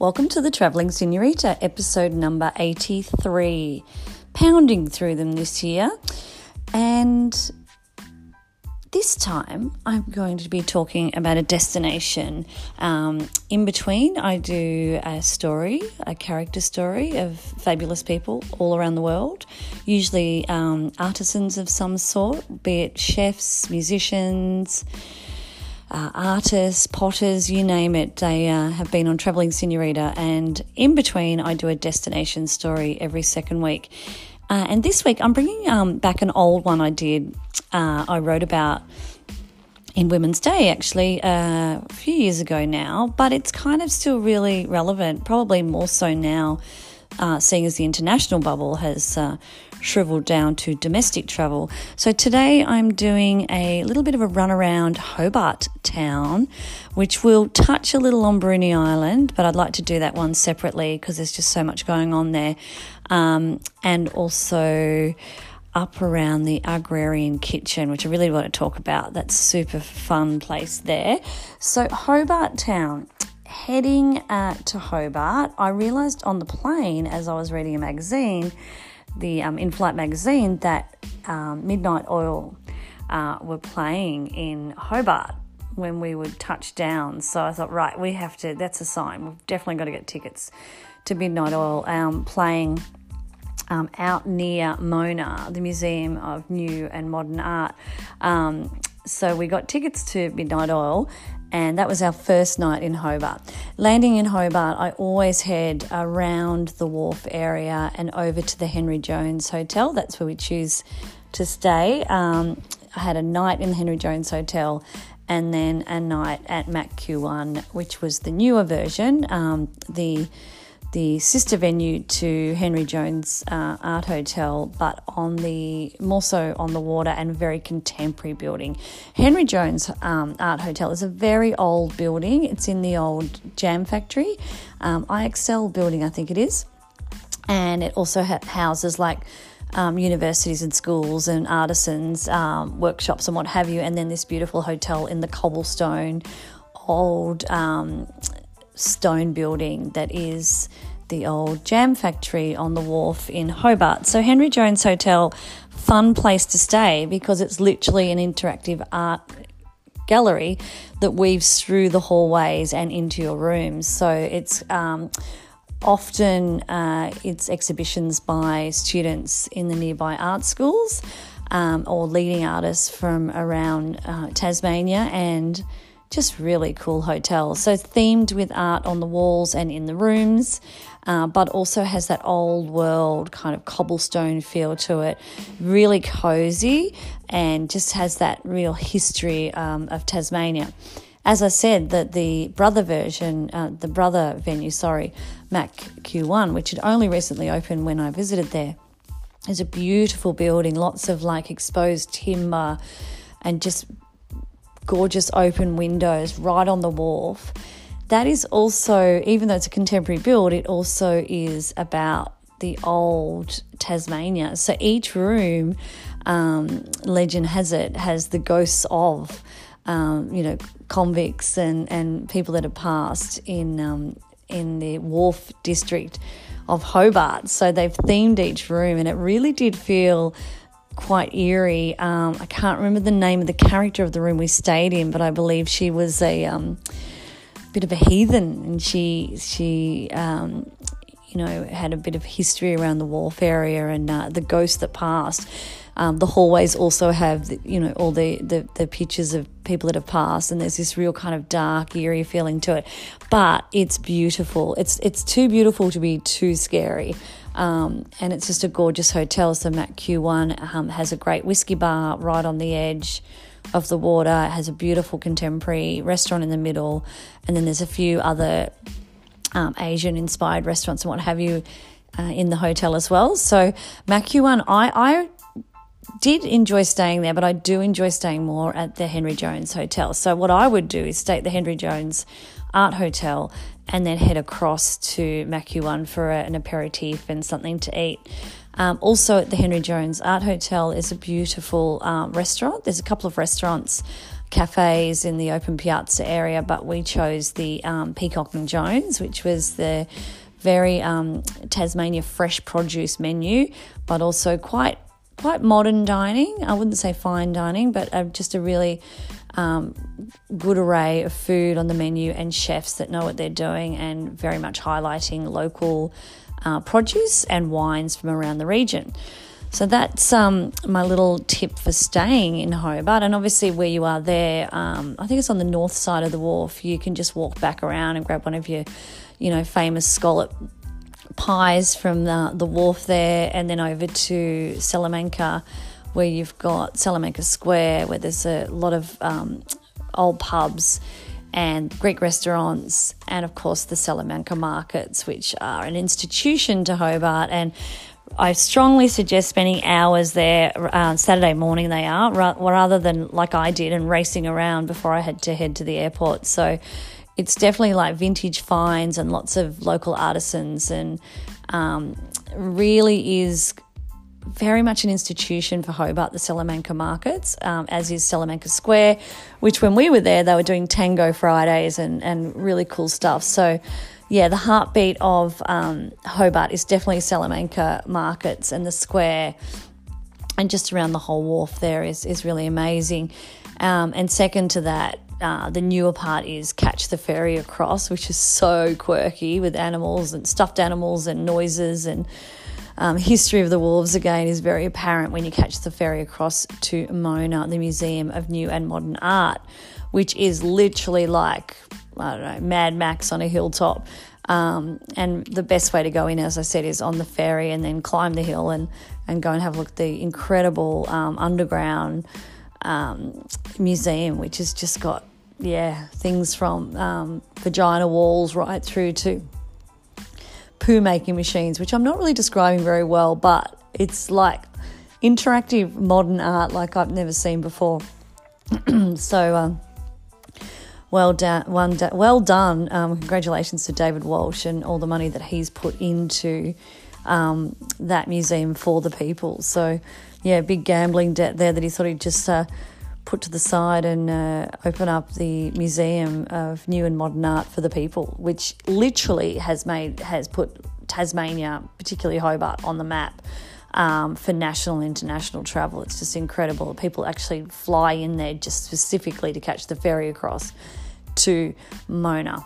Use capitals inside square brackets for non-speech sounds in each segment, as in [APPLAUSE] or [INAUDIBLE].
Welcome to the Travelling Senorita, episode number 83. Pounding through them this year. And this time I'm going to be talking about a destination. Um, in between, I do a story, a character story of fabulous people all around the world, usually um, artisans of some sort, be it chefs, musicians uh, artists, potters, you name it, they uh, have been on Travelling Senorita. And in between, I do a destination story every second week. Uh, and this week, I'm bringing um, back an old one I did, uh, I wrote about in Women's Day actually uh, a few years ago now, but it's kind of still really relevant, probably more so now, uh, seeing as the international bubble has shriveled down to domestic travel. So today I'm doing a little bit of a run around Hobart town, which will touch a little on Bruny Island, but I'd like to do that one separately because there's just so much going on there. Um, and also up around the agrarian kitchen, which I really want to talk about. That's super fun place there. So Hobart town. Heading uh, to Hobart, I realised on the plane as I was reading a magazine the um, in flight magazine that um, Midnight Oil uh, were playing in Hobart when we would touch down. So I thought, right, we have to, that's a sign. We've definitely got to get tickets to Midnight Oil um, playing um, out near Mona, the Museum of New and Modern Art. Um, so we got tickets to Midnight Oil and that was our first night in Hobart. Landing in Hobart, I always head around the wharf area and over to the Henry Jones Hotel. That's where we choose to stay. Um, I had a night in the Henry Jones Hotel and then a night at Mac Q1, which was the newer version. Um, the the sister venue to Henry Jones uh, Art Hotel, but on the more so on the water and very contemporary building. Henry Jones um, Art Hotel is a very old building. It's in the old jam factory, um, IXL building, I think it is, and it also ha- houses like. Um, universities and schools and artisans, um, workshops, and what have you, and then this beautiful hotel in the cobblestone, old um, stone building that is the old jam factory on the wharf in Hobart. So, Henry Jones Hotel, fun place to stay because it's literally an interactive art gallery that weaves through the hallways and into your rooms. So, it's um, often uh, it's exhibitions by students in the nearby art schools um, or leading artists from around uh, Tasmania and just really cool hotel. So themed with art on the walls and in the rooms, uh, but also has that old world kind of cobblestone feel to it. Really cozy and just has that real history um, of Tasmania. As I said, that the brother version, uh, the brother venue, sorry, Mac Q1, which had only recently opened when I visited there, is a beautiful building, lots of like exposed timber and just gorgeous open windows right on the wharf. That is also, even though it's a contemporary build, it also is about the old Tasmania. So each room, um, legend has it, has the ghosts of, um, you know, convicts and, and people that have passed in um, in the Wharf district of Hobart. So they've themed each room, and it really did feel quite eerie. Um, I can't remember the name of the character of the room we stayed in, but I believe she was a um, bit of a heathen, and she she um, you know had a bit of history around the wharf area and uh, the ghost that passed. Um, the hallways also have, the, you know, all the, the, the pictures of people that have passed, and there's this real kind of dark, eerie feeling to it. But it's beautiful. It's it's too beautiful to be too scary. Um, and it's just a gorgeous hotel. So Mac Q1 um, has a great whiskey bar right on the edge of the water. It has a beautiful contemporary restaurant in the middle, and then there's a few other um, Asian inspired restaurants and what have you uh, in the hotel as well. So Mac Q1, I, I did enjoy staying there, but I do enjoy staying more at the Henry Jones Hotel. So what I would do is stay at the Henry Jones Art Hotel and then head across to Mac Q1 for an aperitif and something to eat. Um, also at the Henry Jones Art Hotel is a beautiful um, restaurant. There's a couple of restaurants cafes in the open piazza area, but we chose the um, Peacock and Jones, which was the very um, Tasmania fresh produce menu, but also quite quite modern dining. I wouldn't say fine dining, but uh, just a really um, good array of food on the menu and chefs that know what they're doing and very much highlighting local uh, produce and wines from around the region. So that's um, my little tip for staying in Hobart. And obviously, where you are there, um, I think it's on the north side of the wharf. You can just walk back around and grab one of your, you know, famous scallop pies from the, the wharf there, and then over to Salamanca, where you've got Salamanca Square, where there's a lot of um, old pubs and Greek restaurants, and of course the Salamanca markets, which are an institution to Hobart. And I strongly suggest spending hours there uh, Saturday morning. They are rather than like I did and racing around before I had to head to the airport. So it's definitely like vintage finds and lots of local artisans, and um, really is very much an institution for Hobart, the Salamanca markets, um, as is Salamanca Square, which when we were there, they were doing Tango Fridays and, and really cool stuff. So, yeah, the heartbeat of um, Hobart is definitely Salamanca markets and the square, and just around the whole wharf there is, is really amazing. Um, and second to that, uh, the newer part is Catch the Ferry Across, which is so quirky with animals and stuffed animals and noises and um, history of the wolves again is very apparent when you catch the ferry across to Mona, the Museum of New and Modern Art, which is literally like, I don't know, Mad Max on a hilltop. Um, and the best way to go in, as I said, is on the ferry and then climb the hill and, and go and have a look at the incredible um, underground um, museum, which has just got, yeah, things from um, vagina walls right through to poo making machines, which I'm not really describing very well, but it's like interactive modern art like I've never seen before. [CLEARS THROAT] so, um, well done, one, well done. Um, congratulations to David Walsh and all the money that he's put into um, that museum for the people. So, yeah, big gambling debt there that he thought he'd just uh, put to the side and uh, open up the Museum of New and Modern Art for the People, which literally has made has put Tasmania, particularly Hobart, on the map. Um, for national and international travel. It's just incredible. People actually fly in there just specifically to catch the ferry across to Mona.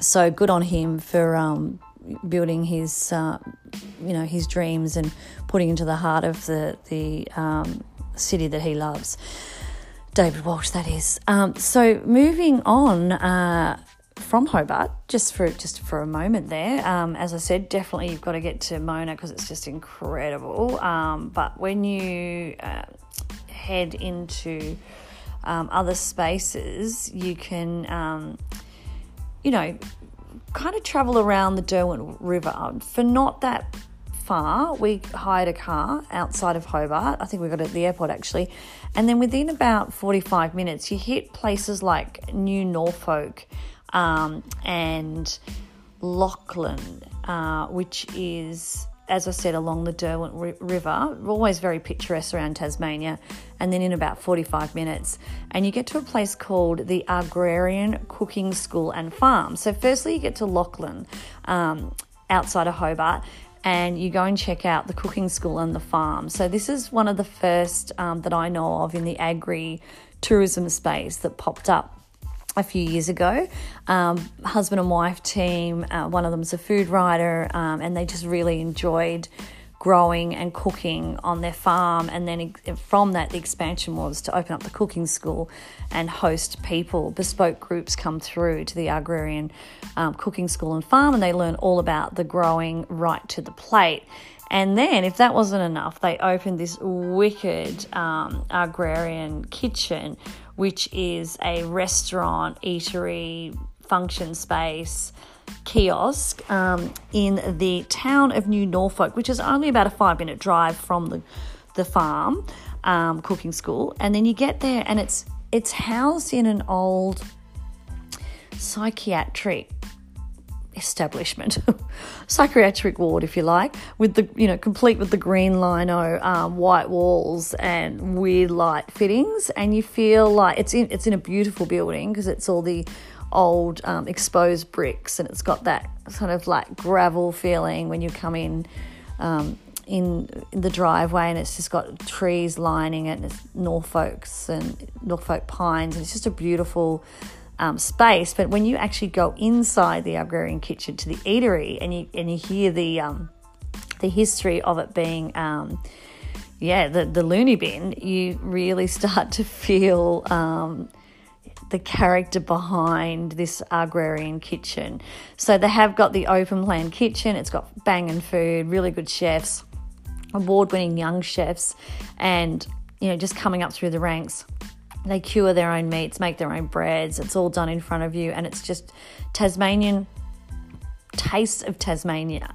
So good on him for um, building his, uh, you know, his dreams and putting into the heart of the the um, city that he loves. David Walsh, that is. Um, so moving on uh, from Hobart, just for just for a moment there. Um, as I said, definitely you've got to get to Mona because it's just incredible. Um, but when you uh, head into um, other spaces, you can, um, you know, kind of travel around the Derwent River for not that far, we hired a car outside of Hobart. I think we got it at the airport actually. And then within about 45 minutes, you hit places like New Norfolk um, and Lachlan, uh, which is, as I said, along the Derwent River, always very picturesque around Tasmania. And then in about 45 minutes, and you get to a place called the Agrarian Cooking School and Farm. So, firstly, you get to Lachlan. Um, outside of Hobart, and you go and check out the cooking school and the farm. So, this is one of the first um, that I know of in the agri tourism space that popped up a few years ago. Um, husband and wife team, uh, one of them's a food writer, um, and they just really enjoyed growing and cooking on their farm. And then from that, the expansion was to open up the cooking school and host people. Bespoke groups come through to the agrarian um, cooking school and farm, and they learn all about the growing right to the plate. And then, if that wasn't enough, they opened this wicked um, agrarian kitchen, which is a restaurant, eatery, function space kiosk um, in the town of New Norfolk, which is only about a five minute drive from the, the farm um, cooking school. And then you get there, and it's it's housed in an old psychiatric establishment, [LAUGHS] psychiatric ward, if you like, with the you know complete with the green lino, um, white walls, and weird light fittings, and you feel like it's in it's in a beautiful building because it's all the old um, exposed bricks, and it's got that sort of like gravel feeling when you come in. Um, in, the driveway, and it's just got trees lining it, and it's Norfolks and Norfolk pines, and it's just a beautiful um, space. But when you actually go inside the agrarian kitchen to the eatery and you and you hear the um, the history of it being um, yeah the the loony bin, you really [LAUGHS] start to feel um, the character behind this agrarian kitchen. So they have got the open plan kitchen. It's got banging food, really good chefs, award winning young chefs, and you know just coming up through the ranks they cure their own meats, make their own breads. It's all done in front of you, and it's just Tasmanian taste of Tasmania.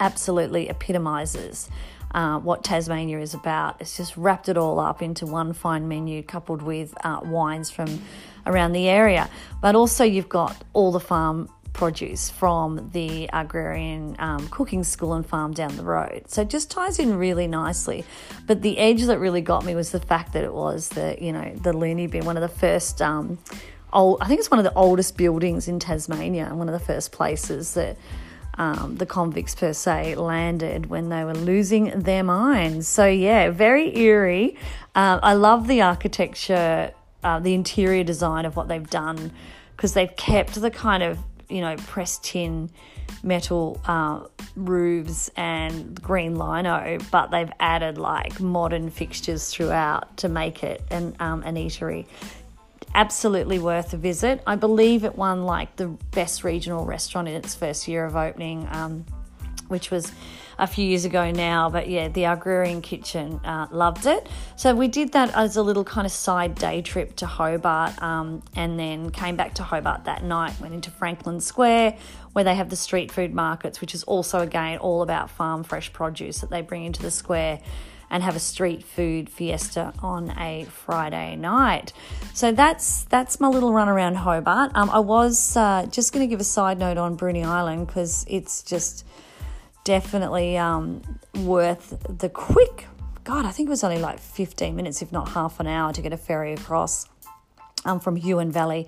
Absolutely epitomizes uh, what Tasmania is about. It's just wrapped it all up into one fine menu, coupled with uh, wines from around the area. But also, you've got all the farm produce from the agrarian um, cooking school and farm down the road. So it just ties in really nicely. But the edge that really got me was the fact that it was the, you know, the loony bin, one of the first um, old, I think it's one of the oldest buildings in Tasmania and one of the first places that um, the convicts per se landed when they were losing their minds. So yeah, very eerie. Uh, I love the architecture, uh, the interior design of what they've done because they've kept the kind of you know, pressed tin metal uh, roofs and green lino, but they've added like modern fixtures throughout to make it an, um, an eatery. Absolutely worth a visit. I believe it won like the best regional restaurant in its first year of opening, um, which was a few years ago now. But yeah, the Agrarian Kitchen uh, loved it. So we did that as a little kind of side day trip to Hobart um, and then came back to Hobart that night, went into Franklin Square where they have the street food markets, which is also again all about farm fresh produce that they bring into the square and have a street food fiesta on a Friday night. So that's that's my little run around Hobart. Um, I was uh, just going to give a side note on Bruny Island because it's just definitely um, worth the quick. God, I think it was only like 15 minutes, if not half an hour, to get a ferry across um, from Huon Valley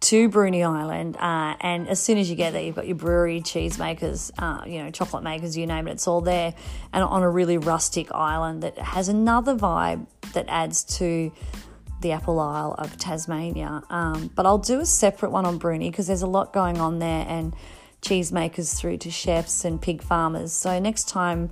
to Bruny Island. Uh, and as soon as you get there, you've got your brewery, cheesemakers, uh, you know, chocolate makers, you name it, it's all there. And on a really rustic island that has another vibe that adds to the Apple Isle of Tasmania. Um, but I'll do a separate one on Bruny because there's a lot going on there and cheesemakers through to chefs and pig farmers. So next time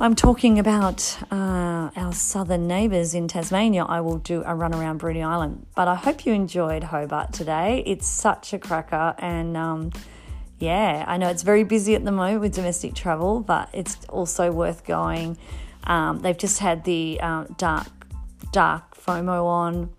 I'm talking about uh, our southern neighbours in Tasmania, I will do a run around Bruny Island. But I hope you enjoyed Hobart today. It's such a cracker and. Um, yeah, I know it's very busy at the moment with domestic travel, but it's also worth going. Um, they've just had the uh, dark, dark FOMO on,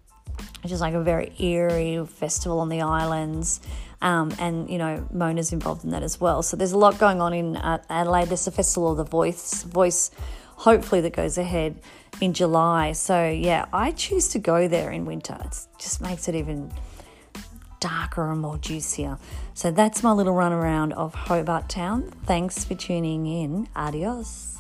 which is like a very eerie festival on the islands. Um, and you know Mona's involved in that as well. So there's a lot going on in uh, Adelaide. There's a festival of the voice, voice, hopefully that goes ahead in July. So yeah, I choose to go there in winter. It just makes it even darker and more juicier. So that's my little run around of Hobart Town. Thanks for tuning in. Adios.